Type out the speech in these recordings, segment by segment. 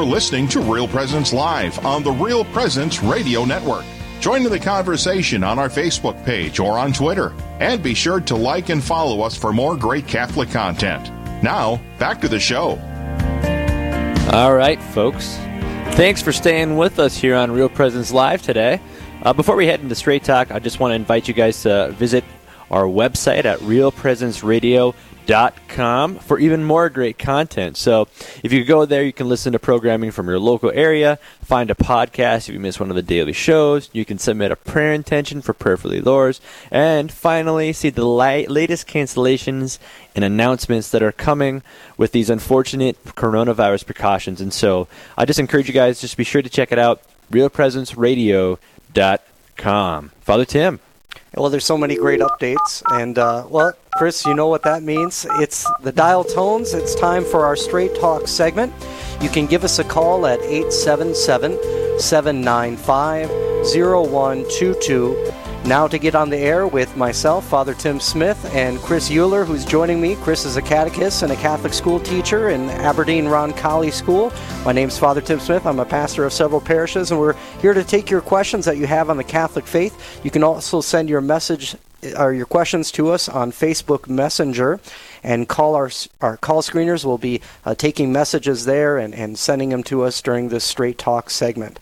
You're listening to Real Presence Live on the Real Presence Radio Network. Join in the conversation on our Facebook page or on Twitter. And be sure to like and follow us for more great Catholic content. Now, back to the show. All right, folks. Thanks for staying with us here on Real Presence Live today. Uh, before we head into Straight Talk, I just want to invite you guys to visit our website at realpresenceradio.com com for even more great content. So if you go there, you can listen to programming from your local area, find a podcast if you miss one of the daily shows. You can submit a prayer intention for Prayerfully Yours, and finally see the la- latest cancellations and announcements that are coming with these unfortunate coronavirus precautions. And so I just encourage you guys just be sure to check it out, realpresenceradio.com. Father Tim. Well, there's so many great updates, and uh, well, Chris, you know what that means. It's the dial tones. It's time for our straight talk segment. You can give us a call at 877 795 0122 now to get on the air with myself, Father Tim Smith, and Chris Euler, who's joining me. Chris is a catechist and a Catholic school teacher in Aberdeen Roncalli School. My name's Father Tim Smith. I'm a pastor of several parishes, and we're here to take your questions that you have on the Catholic faith. You can also send your message or your questions to us on Facebook Messenger and call our, our call screeners will be uh, taking messages there and, and sending them to us during this straight talk segment.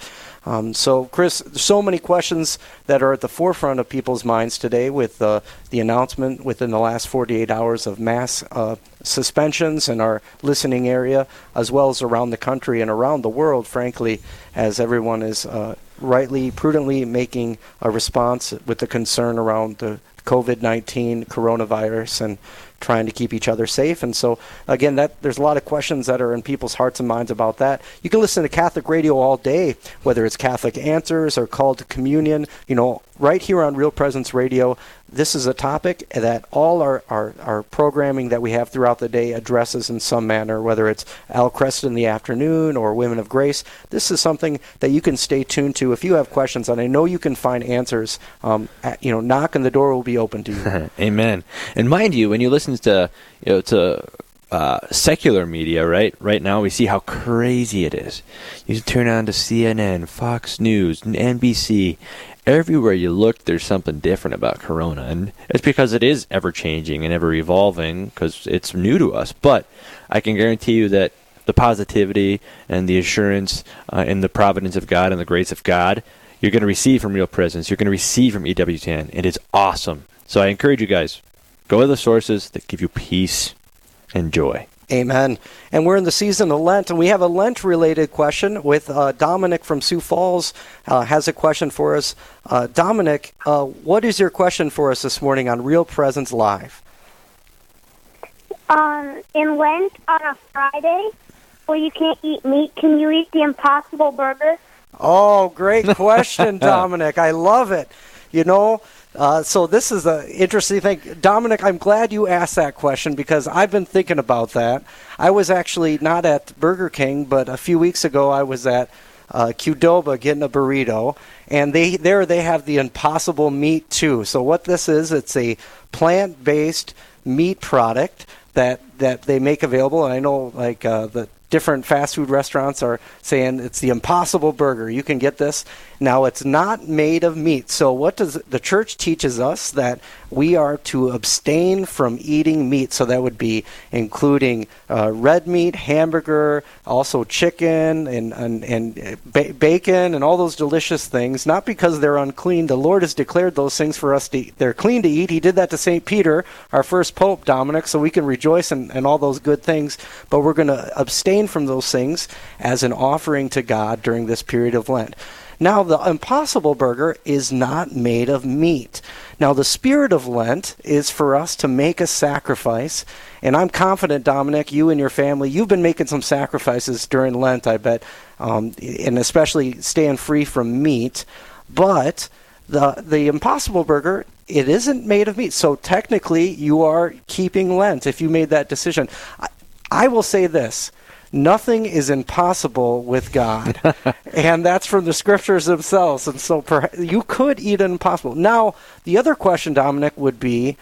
Um, so, Chris, so many questions that are at the forefront of people's minds today with uh, the announcement within the last 48 hours of mass uh, suspensions in our listening area, as well as around the country and around the world, frankly, as everyone is uh, rightly, prudently making a response with the concern around the COVID 19 coronavirus and trying to keep each other safe. And so, again, that there's a lot of questions that are in people's hearts and minds about that. You can listen to Catholic radio all day, whether it's Catholic Answers or Call to Communion. You know, right here on Real Presence Radio, this is a topic that all our, our, our programming that we have throughout the day addresses in some manner, whether it's Al Kresta in the afternoon or Women of Grace. This is something that you can stay tuned to if you have questions, and I know you can find answers. Um, at, you know, knock and the door will be open to you. Amen. And mind you, when you listen to you know to uh, secular media, right? Right now, we see how crazy it is. You turn on to CNN, Fox News, NBC, everywhere you look, there's something different about Corona, and it's because it is ever changing and ever evolving because it's new to us. But I can guarantee you that the positivity and the assurance uh, in the providence of God and the grace of God, you're going to receive from Real Presence. You're going to receive from EWTN. And It is awesome. So I encourage you guys, go to the sources that give you peace and joy. Amen. And we're in the season of Lent, and we have a Lent related question with uh, Dominic from Sioux Falls uh, has a question for us. Uh, Dominic, uh, what is your question for us this morning on Real Presence Live? Um, in Lent on a Friday, where you can't eat meat, can you eat the Impossible Burger? Oh, great question, Dominic. I love it. You know, uh, so this is an interesting thing, Dominic. I'm glad you asked that question because I've been thinking about that. I was actually not at Burger King, but a few weeks ago I was at uh, Qdoba getting a burrito, and they there they have the Impossible meat too. So what this is, it's a plant-based meat product that that they make available. And I know like uh, the different fast food restaurants are saying it's the impossible burger. You can get this. Now it's not made of meat. So what does the church teaches us that we are to abstain from eating meat. So that would be including uh, red meat, hamburger, also chicken and and, and ba- bacon and all those delicious things. Not because they're unclean. The Lord has declared those things for us to eat. They're clean to eat. He did that to St. Peter, our first pope, Dominic, so we can rejoice in, in all those good things. But we're going to abstain from those things as an offering to God during this period of Lent. Now, the Impossible Burger is not made of meat. Now, the spirit of Lent is for us to make a sacrifice. And I'm confident, Dominic, you and your family, you've been making some sacrifices during Lent, I bet, um, and especially staying free from meat. But the, the Impossible Burger, it isn't made of meat. So technically, you are keeping Lent if you made that decision. I, I will say this nothing is impossible with God. and that's from the scriptures themselves. And so per- you could eat an impossible. Now, the other question, Dominic, would be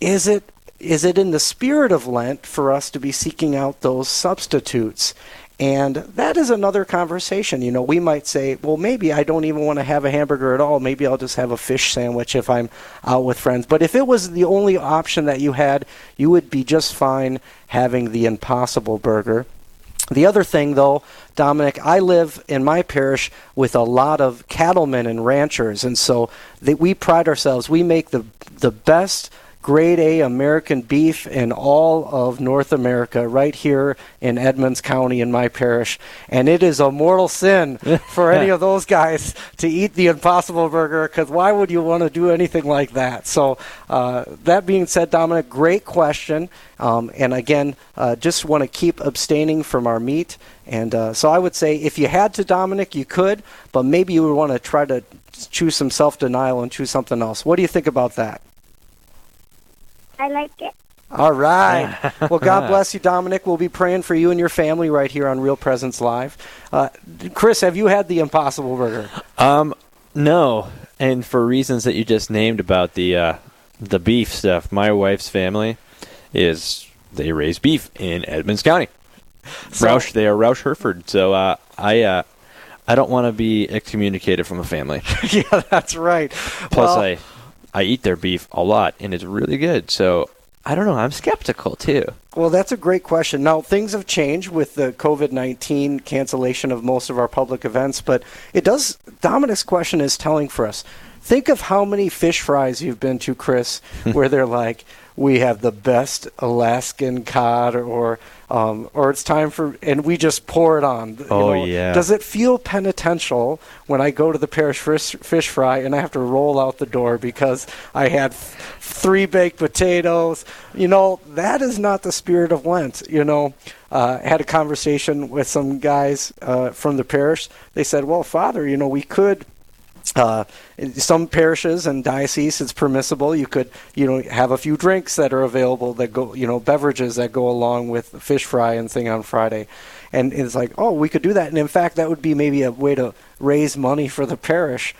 is it is it in the spirit of Lent for us to be seeking out those substitutes? And that is another conversation. You know, we might say, well, maybe I don't even want to have a hamburger at all. Maybe I'll just have a fish sandwich if I'm out with friends. But if it was the only option that you had, you would be just fine having the Impossible Burger. The other thing, though, Dominic, I live in my parish with a lot of cattlemen and ranchers, and so we pride ourselves. We make the the best grade A American beef in all of North America, right here in Edmunds County in my parish. And it is a mortal sin for any of those guys to eat the Impossible Burger because why would you want to do anything like that? So, uh, that being said, Dominic, great question. Um, and again, uh, just want to keep abstaining from our meat. And uh, so I would say if you had to, Dominic, you could, but maybe you would want to try to choose some self denial and choose something else. What do you think about that? I like it. All right. well, God bless you, Dominic. We'll be praying for you and your family right here on Real Presence Live. Uh, Chris, have you had the Impossible Burger? Um, no, and for reasons that you just named about the uh, the beef stuff, my wife's family is they raise beef in Edmunds County. So- Roush, they are Roush Hereford, so uh, I uh, I don't want to be excommunicated from a family. yeah, that's right. Plus, Well, I I eat their beef a lot, and it's really good. So I don't know. I'm skeptical too. Well, that's a great question. Now, things have changed with the COVID 19 cancellation of most of our public events, but it does. Dominic's question is telling for us. Think of how many fish fries you've been to, Chris, where they're like, we have the best Alaskan cod, or um, or it's time for, and we just pour it on. Oh, know. yeah. Does it feel penitential when I go to the parish fish, fish fry and I have to roll out the door because I had th- three baked potatoes? You know, that is not the spirit of Lent. You know, uh, I had a conversation with some guys uh, from the parish. They said, well, Father, you know, we could uh, some parishes and dioceses, it's permissible. You could, you know, have a few drinks that are available that go, you know, beverages that go along with fish fry and thing on Friday. And it's like, oh, we could do that. And in fact, that would be maybe a way to raise money for the parish.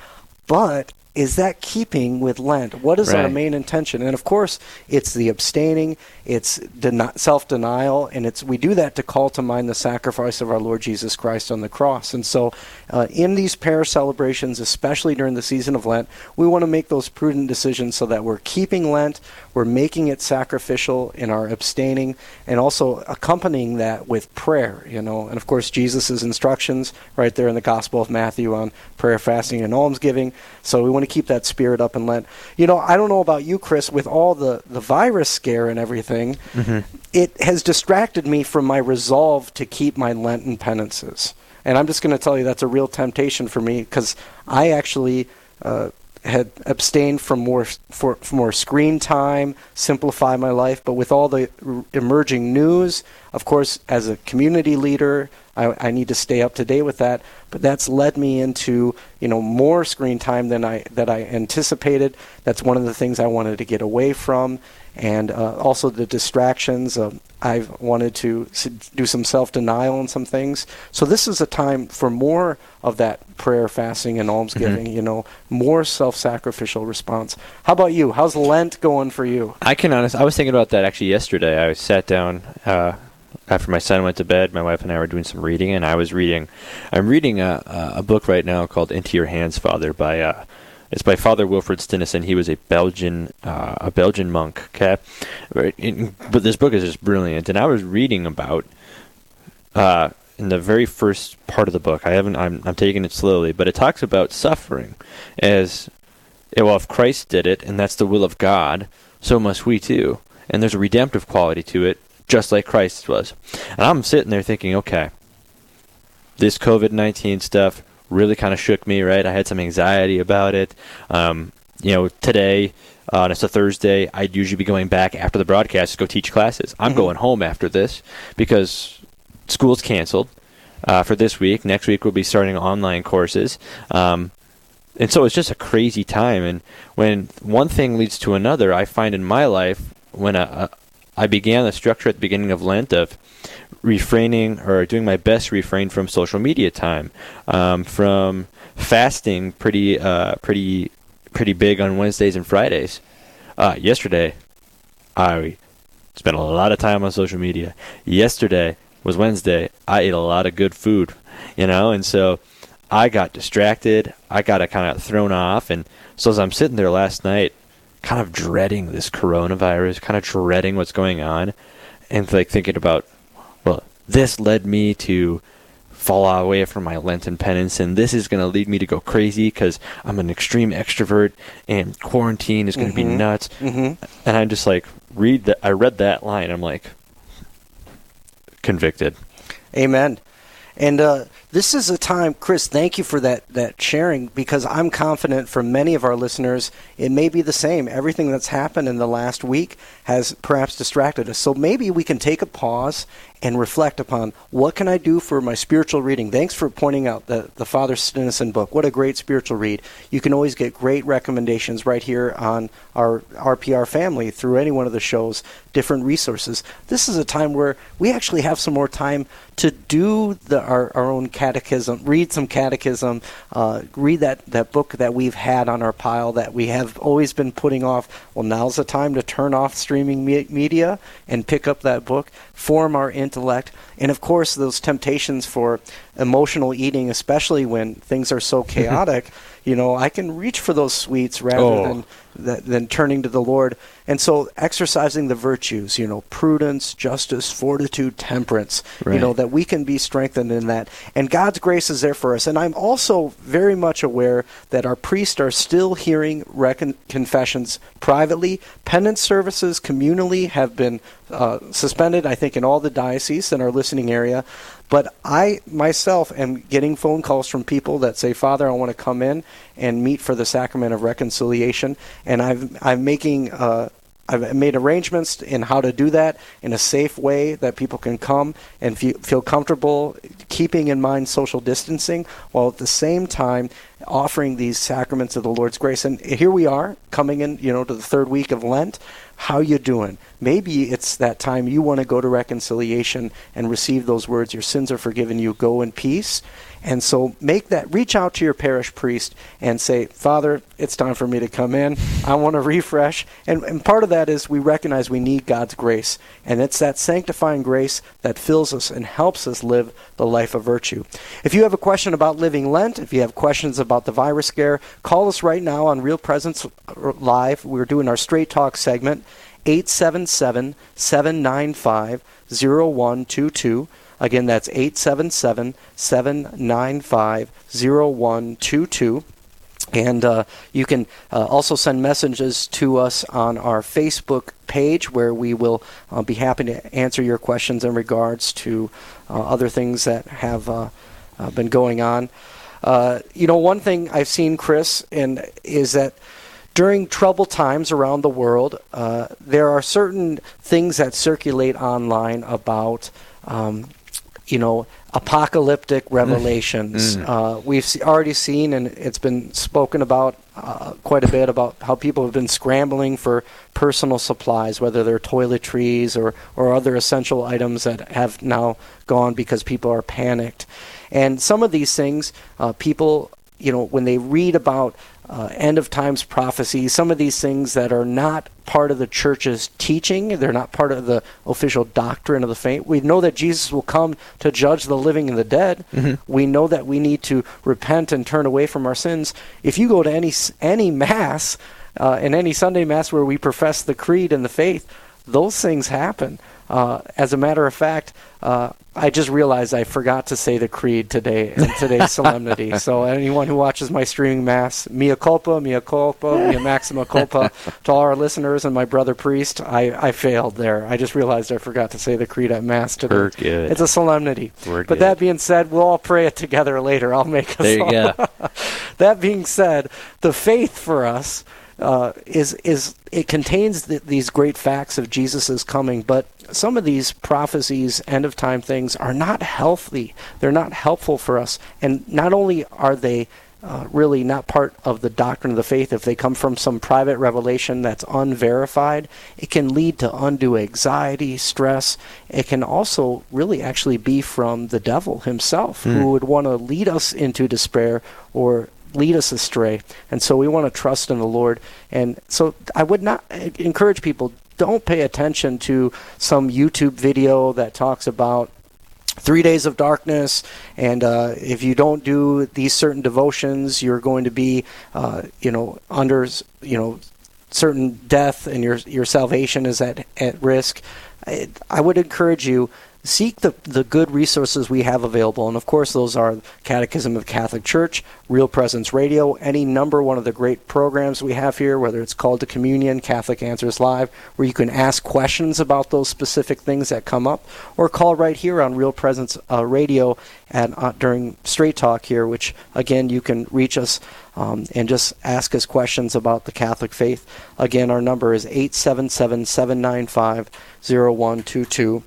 But is that keeping with Lent? What is our main intention? And of course, it's the abstaining, it's deni- self-denial, and it's we do that to call to mind the sacrifice of our Lord Jesus Christ on the cross. And so, uh, in these parish celebrations, especially during the season of Lent, we want to make those prudent decisions so that we're keeping Lent, we're making it sacrificial in our abstaining, and also accompanying that with prayer. You know, and of course, Jesus' instructions right there in the Gospel of Matthew on prayer, fasting, and almsgiving. So we want to keep that spirit up in Lent. You know, I don't know about you, Chris, with all the, the virus scare and everything, it has distracted me from my resolve to keep my Lenten penances. And I'm just going to tell you that's a real temptation for me because I actually uh, had abstained from more for, for more screen time, simplify my life. But with all the r- emerging news, of course, as a community leader, I, I need to stay up to date with that. But that's led me into you know more screen time than I that I anticipated. That's one of the things I wanted to get away from, and uh, also the distractions. Uh, I've wanted to do some self denial on some things. So this is a time for more of that prayer, fasting, and almsgiving. You know, more self sacrificial response. How about you? How's Lent going for you? I can honest. I was thinking about that actually yesterday. I sat down uh, after my son went to bed. My wife and I were doing some reading, and I was reading. I'm reading a, a book right now called "Into Your Hands, Father" by. Uh, it's by Father Wilfrid Stinissen. He was a Belgian, uh, a Belgian monk. Okay, but, this book is just brilliant. And I was reading about uh, in the very first part of the book. I haven't. I'm, I'm taking it slowly, but it talks about suffering as well, if Christ did it, and that's the will of God, so must we too. And there's a redemptive quality to it, just like Christ was. And I'm sitting there thinking, okay, this COVID 19 stuff really kind of shook me, right? I had some anxiety about it. Um, you know, today, uh, and it's a Thursday, I'd usually be going back after the broadcast to go teach classes. I'm Mhm. going home after this because school's canceled uh, for this week. Next week, we'll be starting online courses. Um, and so it's just a crazy time. And when one thing leads to another, I find in my life when a, I began the structure at the beginning of Lent of refraining or doing my best to refrain from social media time, um, from fasting pretty uh, pretty pretty big on Wednesdays and Fridays. Uh, yesterday, I spent a lot of time on social media. Yesterday, was Wednesday, I ate a lot of good food, you know, and so I got distracted. I got kind of thrown off, and so as I'm sitting there last night, kind of dreading this coronavirus, kind of dreading what's going on, and like thinking about, well, this led me to fall away from my Lenten penance, and this is going to lead me to go crazy because I'm an extreme extrovert, and quarantine is going to Mm-hmm. be nuts. And I'm just like read that. I read that line. I'm like convicted. Amen. And uh, this is a time, Chris. Thank you for that that sharing because I'm confident for many of our listeners, it may be the same. Everything that's happened in the last week has perhaps distracted us. So maybe we can take a pause and reflect upon what can I do for my spiritual reading. Thanks for pointing out the the Father Stinissen book. What a great spiritual read. You can always get great recommendations right here on our RPR family through any one of the shows, different resources. This is a time where we actually have some more time to do the, our, our own catechism, read some catechism, uh, read that, that book that we've had on our pile that we have always been putting off. Well, now's the time to turn off streaming me- media and pick up that book, form our intellect, and of course, those temptations for emotional eating, especially when things are so chaotic. you know, I can reach for those sweets rather Oh. than th- than turning to the Lord. And so, exercising the virtues, you know, prudence, justice, fortitude, temperance, you know, that we can be strengthened in that. And God's grace is there for us. And I'm also very much aware that our priests are still hearing recon- confessions privately. Penance services communally have been uh, suspended, I think, in all the dioceses in our listening area. But I myself am getting phone calls from people that say, Father, I want to come in and meet for the sacrament of reconciliation. And I've, I'm making. Uh, I've made arrangements in how to do that in a safe way that people can come and fe- feel comfortable, keeping in mind social distancing, while at the same time offering these sacraments of the Lord's grace. And here we are, coming in, you know, to the third week of Lent. How you doing? Maybe it's that time you want to go to reconciliation and receive those words. Your sins are forgiven you. Go in peace. And so make that, reach out to your parish priest and say, Father, it's time for me to come in. I want to refresh. And, and part of that is we recognize we need God's grace. And it's that sanctifying grace that fills us and helps us live the life of virtue. If you have a question about living Lent, if you have questions about the virus scare, call us right now on Real Presence Live. We're doing our Straight Talk segment, 877 795 0122. Again, that's 877 795 0122. And uh, you can uh, also send messages to us on our Facebook page where we will uh, be happy to answer your questions in regards to uh, other things that have uh, uh, been going on. You know, one thing I've seen, Chris, and is that during troubled times around the world, there are certain things that circulate online about, um, you know, apocalyptic revelations. Uh, we've already seen, and it's been spoken about uh, quite a bit about how people have been scrambling for personal supplies, whether they're toiletries or, or other essential items that have now gone because people are panicked. And some of these things, uh, people, you know, when they read about uh, end of times prophecies, some of these things that are not part of the church's teaching, they're not part of the official doctrine of the faith. We know that Jesus will come to judge the living and the dead. We know that we need to repent and turn away from our sins. If you go to any any mass, uh, in any Sunday mass where we profess the creed and the faith, those things happen. Uh, as a matter of fact, uh, I just realized I forgot to say the creed today in today's solemnity. So anyone who watches my streaming mass, mea culpa, mea culpa, mea maxima culpa. to all our listeners and my brother priest, I, I failed there. I just realized I forgot to say the creed at mass today. We're good. It's a solemnity. We're but good. that being said, we'll all pray it together later. I'll make us There you all- go. that being said, the faith for us uh, is is it contains th- these great facts of Jesus' coming, but some of these prophecies, end of time things, are not healthy. They're not helpful for us, and not only are they. Uh, really not part of the doctrine of the faith. If they come from some private revelation that's unverified, it can lead to undue anxiety, stress. It can also really actually be from the devil himself, who would want to lead us into despair or lead us astray. And so we want to trust in the Lord. And so I would not encourage people don't pay attention to some YouTube video that talks about three days of darkness, and uh, if you don't do these certain devotions, you're going to be, uh, you know, under, you know, certain death, and your your salvation is at at risk. I, I would encourage you seek the, the good resources we have available. And of course, those are Catechism of the Catholic Church, Real Presence Radio, any number one of the great programs we have here, whether it's called to communion, Catholic Answers Live, where you can ask questions about those specific things that come up, or call right here on Real Presence uh, Radio at, uh, during Straight Talk here, which again you can reach us um, and just ask us questions about the Catholic faith. Again, our number is 877 795 0122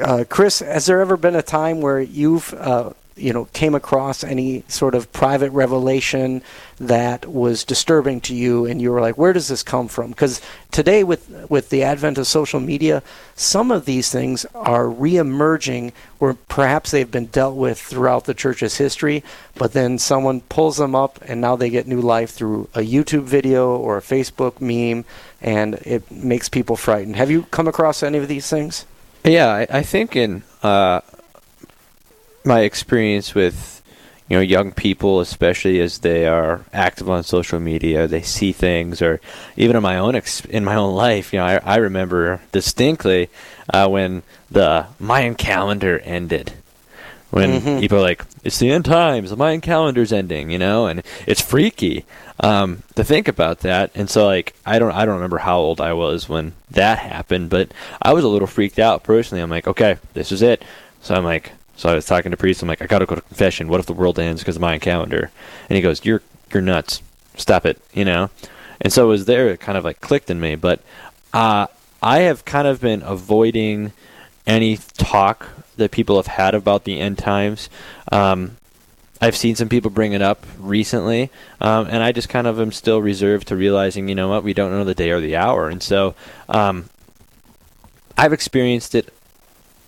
uh, Chris, has there ever been a time where you've uh, you know came across any sort of private revelation that was disturbing to you, and you were like, "Where does this come from?" Because today, with with the advent of social media, some of these things are reemerging, where perhaps they've been dealt with throughout the church's history, but then someone pulls them up, and now they get new life through a YouTube video or a Facebook meme, and it makes people frightened. Have you come across any of these things? Yeah, I, I think in uh, my experience with you know young people, especially as they are active on social media, they see things, or even in my own ex- in my own life, you know, I, I remember distinctly uh, when the Mayan calendar ended. When mm-hmm. people are like, "It's the end times, the Mayan calendar's ending," you know, and it's freaky um, to think about that. And so, like, I don't, I don't remember how old I was when that happened, but I was a little freaked out personally. I'm like, okay, this is it. So I'm like, so I was talking to priest. I'm like, I gotta go to confession. What if the world ends because of my calendar? And he goes, you're, you're nuts. Stop it. You know. And so it was there. It kind of like clicked in me. But uh, I have kind of been avoiding any talk that people have had about the end times. Um, I've seen some people bring it up recently, um, and I just kind of am still reserved to realizing, you know what, we don't know the day or the hour, and so um, I've experienced it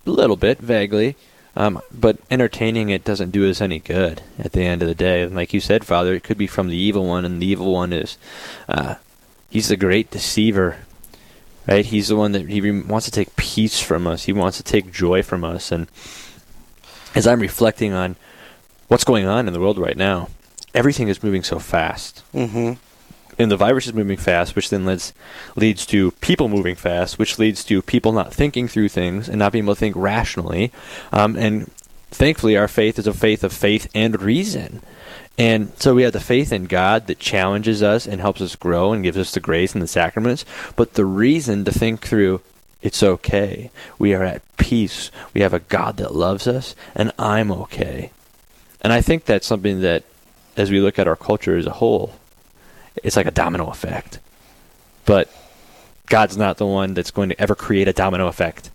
a little bit vaguely, um, but entertaining it doesn't do us any good at the end of the day. And like you said, Father, it could be from the evil one, and the evil one is uh, he's the great deceiver. Right? He's the one that he wants to take peace from us. He wants to take joy from us. And as I'm reflecting on what's going on in the world right now. Everything is moving so fast. Mm-hmm. And the virus is moving fast, which then leads leads to people moving fast, which leads to people not thinking through things and not being able to think rationally. Um, and thankfully, our faith is a faith of faith and reason. And so we have the faith in God that challenges us and helps us grow and gives us the grace and the sacraments, but the reason to think through it's okay. We are at peace. We have a God that loves us, and I'm okay. And I think that's something that, as we look at our culture as a whole, it's like a domino effect. But God's not the one that's going to ever create a domino effect.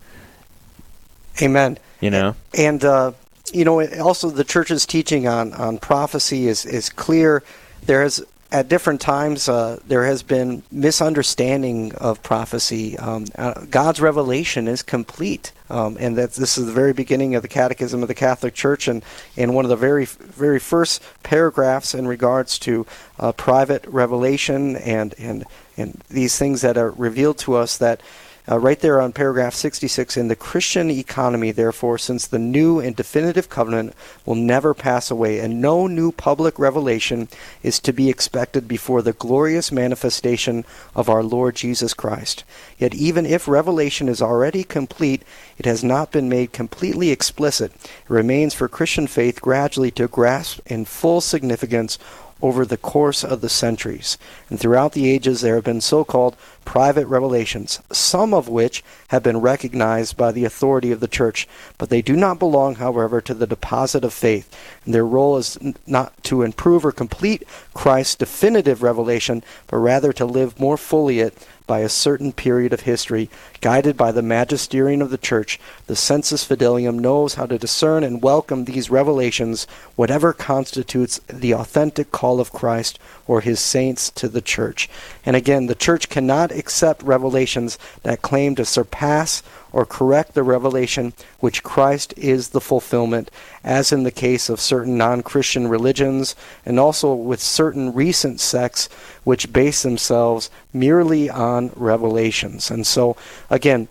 Amen. You know? And, uh, you know, also the church's teaching on, on prophecy is, is clear. There has at different times, uh, there has been misunderstanding of prophecy. Um, uh, God's revelation is complete, um, and that this is the very beginning of the Catechism of the Catholic Church, and, and one of the very very first paragraphs in regards to uh, private revelation and and and these things that are revealed to us that uh, right there on paragraph 66 in the Christian economy, therefore, since the new and definitive covenant will never pass away, and no new public revelation is to be expected before the glorious manifestation of our Lord Jesus Christ. Yet, even if revelation is already complete, it has not been made completely explicit. It remains for Christian faith gradually to grasp in full significance over the course of the centuries. And throughout the ages, there have been so called private revelations, some of which have been recognized by the authority of the church, but they do not belong, however, to the deposit of faith. And their role is not to improve or complete Christ's definitive revelation, but rather to live more fully it by a certain period of history, guided by the magisterium of the Church, the sensus fidelium knows how to discern and welcome these revelations, whatever constitutes the authentic call of Christ or his saints to the Church. And again, the Church cannot accept revelations that claim to surpass or correct the revelation which Christ is the fulfillment, as in the case of certain non Christian religions, and also with certain recent sects which base themselves merely on revelations. And so, again,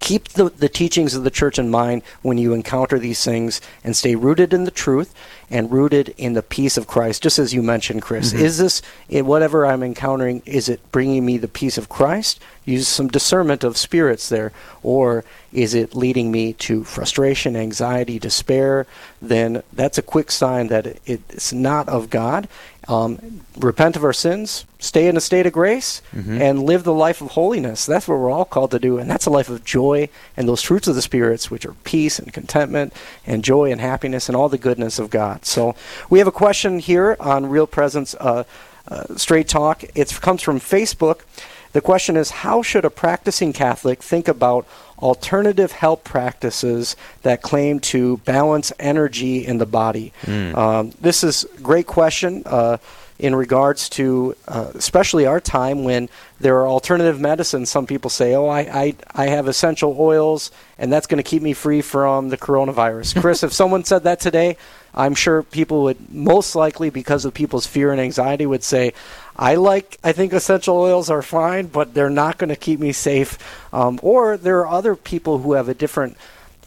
keep the, the teachings of the church in mind when you encounter these things and stay rooted in the truth and rooted in the peace of Christ, just as you mentioned, Chris. Mm-hmm. Is this, whatever I'm encountering, is it bringing me the peace of Christ? Use some discernment of spirits there. Or is it leading me to frustration, anxiety, despair? Then that's a quick sign that it's not of God um, repent of our sins, stay in a state of grace, mm-hmm. and live the life of holiness. That's what we're all called to do, and that's a life of joy and those fruits of the spirits, which are peace and contentment and joy and happiness and all the goodness of God. So we have a question here on Real Presence uh, uh, Straight Talk. It comes from Facebook. The question is, how should a practicing Catholic think about alternative health practices that claim to balance energy in the body? Mm. Um, this is a great question. Uh, in regards to uh, especially our time when there are alternative medicines. Some people say, "Oh, I I, I have essential oils, and that's going to keep me free from the coronavirus." Chris, if someone said that today, I'm sure people would most likely, because of people's fear and anxiety, would say, "I like. I think essential oils are fine, but they're not going to keep me safe." Um, or there are other people who have a different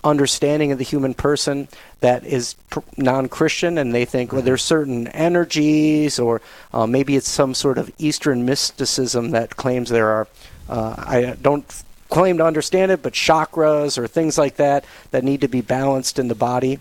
understanding of the human person that is pr- non-Christian, and they think, well, there's certain energies, or uh, maybe it's some sort of Eastern mysticism that claims there are. Uh, I don't claim to understand it, but chakras or things like that that need to be balanced in the body.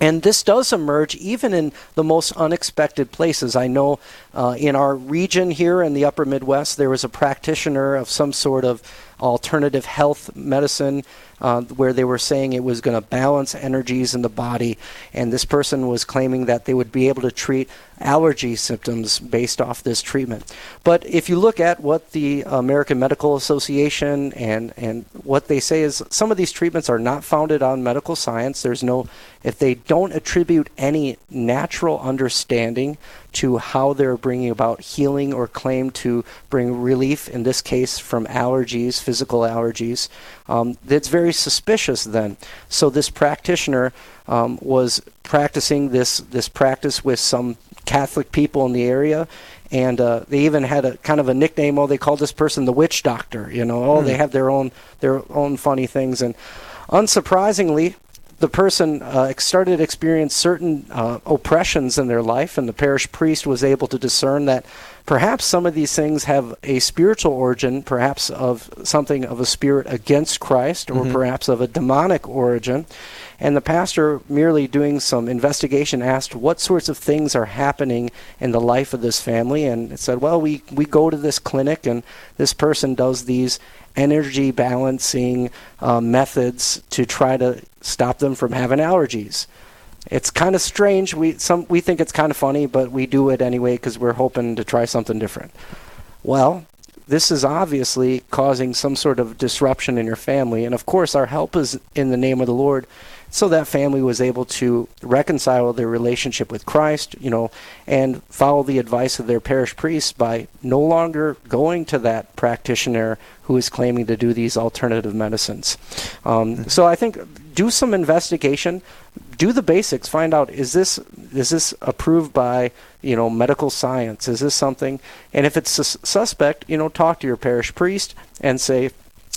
And this does emerge even in the most unexpected places. I know uh, in our region here in the upper Midwest, there was a practitioner of some sort of alternative health medicine uh, where they were saying it was going to balance energies in the body. And this person was claiming that they would be able to treat allergy symptoms based off this treatment. But if you look at what the American Medical Association and, and what they say is some of these treatments are not founded on medical science. There's no, if they don't attribute any natural understanding to how they're bringing about healing or claim to bring relief, in this case from allergies, physical allergies, um, that's very suspicious then. So this practitioner um, was practicing this, this practice with some Catholic people in the area, and uh, they even had a kind of a nickname. Oh, they called this person the witch doctor. You know, oh, mm. they have their own their own funny things. And unsurprisingly, the person uh, started to experience certain uh, oppressions in their life, and the parish priest was able to discern that perhaps some of these things have a spiritual origin, perhaps of something of a spirit against Christ, or mm-hmm. perhaps of a demonic origin. And the pastor, merely doing some investigation, asked what sorts of things are happening in the life of this family. And said, well, we, we go to this clinic, and this person does these energy balancing uh, methods to try to stop them from having allergies. It's kind of strange. We some we think it's kind of funny, but we do it anyway because we're hoping to try something different. Well, this is obviously causing some sort of disruption in your family, and of course, our help is in the name of the Lord so that family was able to reconcile their relationship with Christ, you know, and follow the advice of their parish priest by no longer going to that practitioner who is claiming to do these alternative medicines. Um, mm-hmm. so I think do some investigation, do the basics, find out is this is this approved by you know medical science? Is this something? And if it's sus- suspect, you know, talk to your parish priest and say,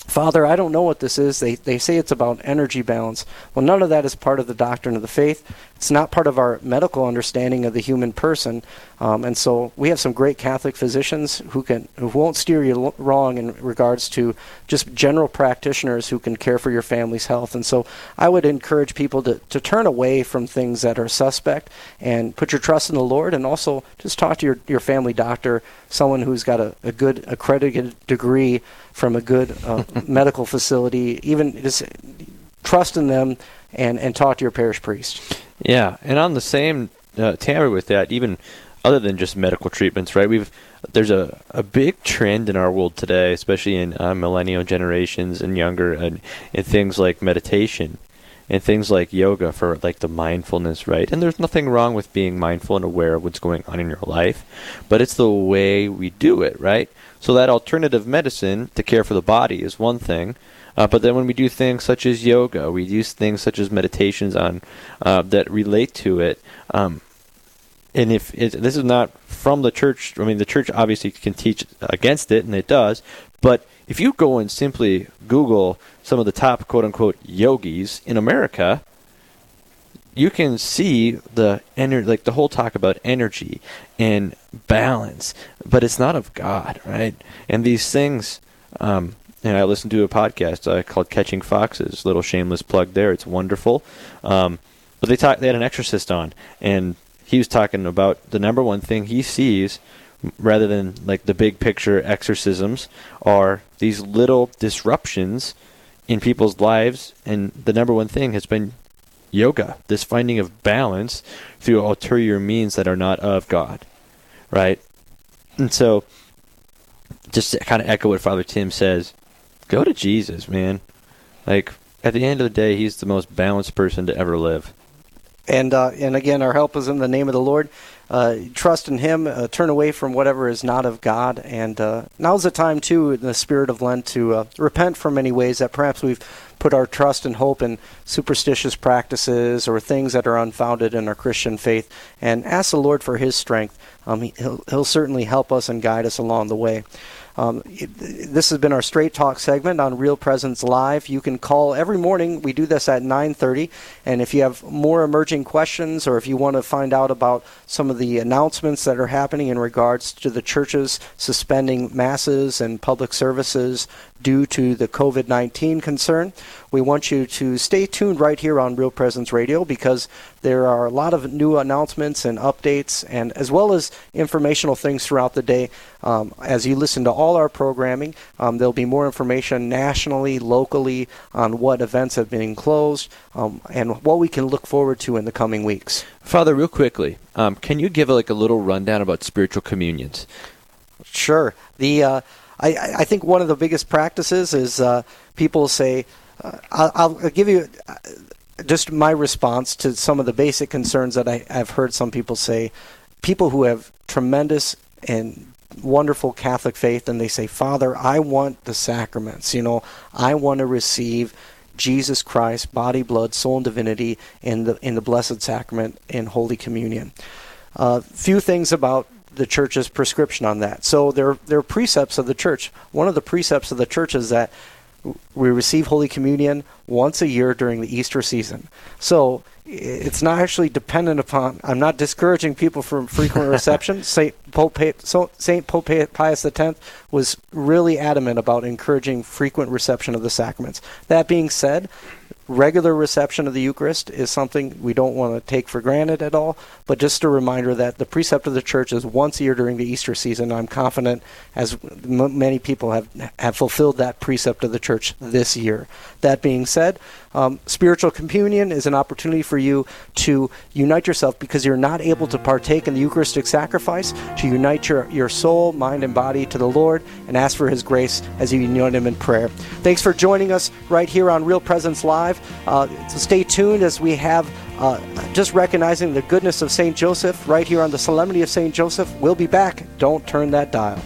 Father, I don't know what this is. They, they say it's about energy balance. Well, none of that is part of the doctrine of the faith. It's not part of our medical understanding of the human person. Um, and so we have some great Catholic physicians who can who won't steer you wrong in regards to just general practitioners who can care for your family's health. And so I would encourage people to, to turn away from things that are suspect and put your trust in the Lord and also just talk to your, your family doctor, someone who's got a, a good accredited degree from a good uh, medical facility, even just trust in them and, and talk to your parish priest. Yeah, and on the same uh, with that, even other than just medical treatments, right? We've there's a, a big trend in our world today, especially in uh, millennial generations and younger, and in things like meditation and things like yoga for like the mindfulness, right? And there's nothing wrong with being mindful and aware of what's going on in your life, but it's the way we do it, right? So that alternative medicine to care for the body is one thing. Uh, but then when we do things such as yoga, we use things such as meditations on uh, that relate to it. Um, and if it, this is not from the church, I mean, the church obviously can teach against it, and it does. But if you go and simply Google some of the top quote unquote yogis in America, you can see the ener- like the whole talk about energy and balance, but it's not of God, right? And these things, um, and I listened to a podcast uh, called Catching Foxes. Little shameless plug there. It's wonderful. Um, but they they had an exorcist on, and he was talking about the number one thing he sees, rather than like the big picture exorcisms, are these little disruptions in people's lives. And the number one thing has been yoga, this finding of balance through ulterior means that are not of God, right? And so, just to kind of echo what Father Tim says, go to Jesus, man. Like at the end of the day, he's the most balanced person to ever live. And uh, and again, our help is in the name of the Lord. Uh, trust in Him. Uh, turn away from whatever is not of God. And uh, now's the time too, in the spirit of Lent, to uh, repent from many ways that perhaps we've put our trust and hope in superstitious practices or things that are unfounded in our Christian faith, and ask the Lord for His strength. Um, he, will he'll certainly help us and guide us along the way. Um, this has been our Straight Talk segment on Real Presence Live. You can call every morning. We do this at 9:30, and if you have more emerging questions or if you want to find out about some of the announcements that are happening in regards to the churches suspending masses and public services due to the COVID 19 concern. We want you to stay tuned right here on Real Presence Radio because there are a lot of new announcements and updates, and as well as informational things throughout the day. Um, as you listen to all our programming, um, there'll be more information nationally, locally on what events have been closed um, and what we can look forward to in the coming weeks. Father, real quickly, um, can you give like a little rundown about spiritual communions? Sure. The uh, I, I think one of the biggest practices is uh, people say, uh, I'll, I'll, give you uh, just my response to some of the basic concerns that I, I've heard some people say. People who have tremendous and wonderful Catholic faith, and they say, Father, I want the sacraments. You know, I want to receive Jesus Christ, body, blood, soul, and divinity in the in the Blessed Sacrament in Holy Communion. A uh, few things about the church's prescription on that. So there, there are precepts of the church. One of the precepts of the church is that we receive Holy Communion once a year during the Easter season. So it's not actually dependent upon. I'm not discouraging people from frequent reception. Saint Pope Saint Pope Pius X was really adamant about encouraging frequent reception of the sacraments. That being said, regular reception of the Eucharist is something we don't want to take for granted at all, but just a reminder that the precept of the church is once a year during the Easter season. I'm confident, as m- many people have have fulfilled that precept of the church this year. That being said, um, spiritual communion is an opportunity for you to unite yourself because you're not able to partake in the Eucharistic sacrifice, to unite your, your soul, mind, and body to the Lord and ask for His grace as you unite Him in prayer. Thanks for joining us right here on Real Presence Live. Uh, stay tuned as we have. Uh, just recognizing the goodness of St. Joseph right here on the Solemnity of St. Joseph. We'll be back. Don't turn that dial.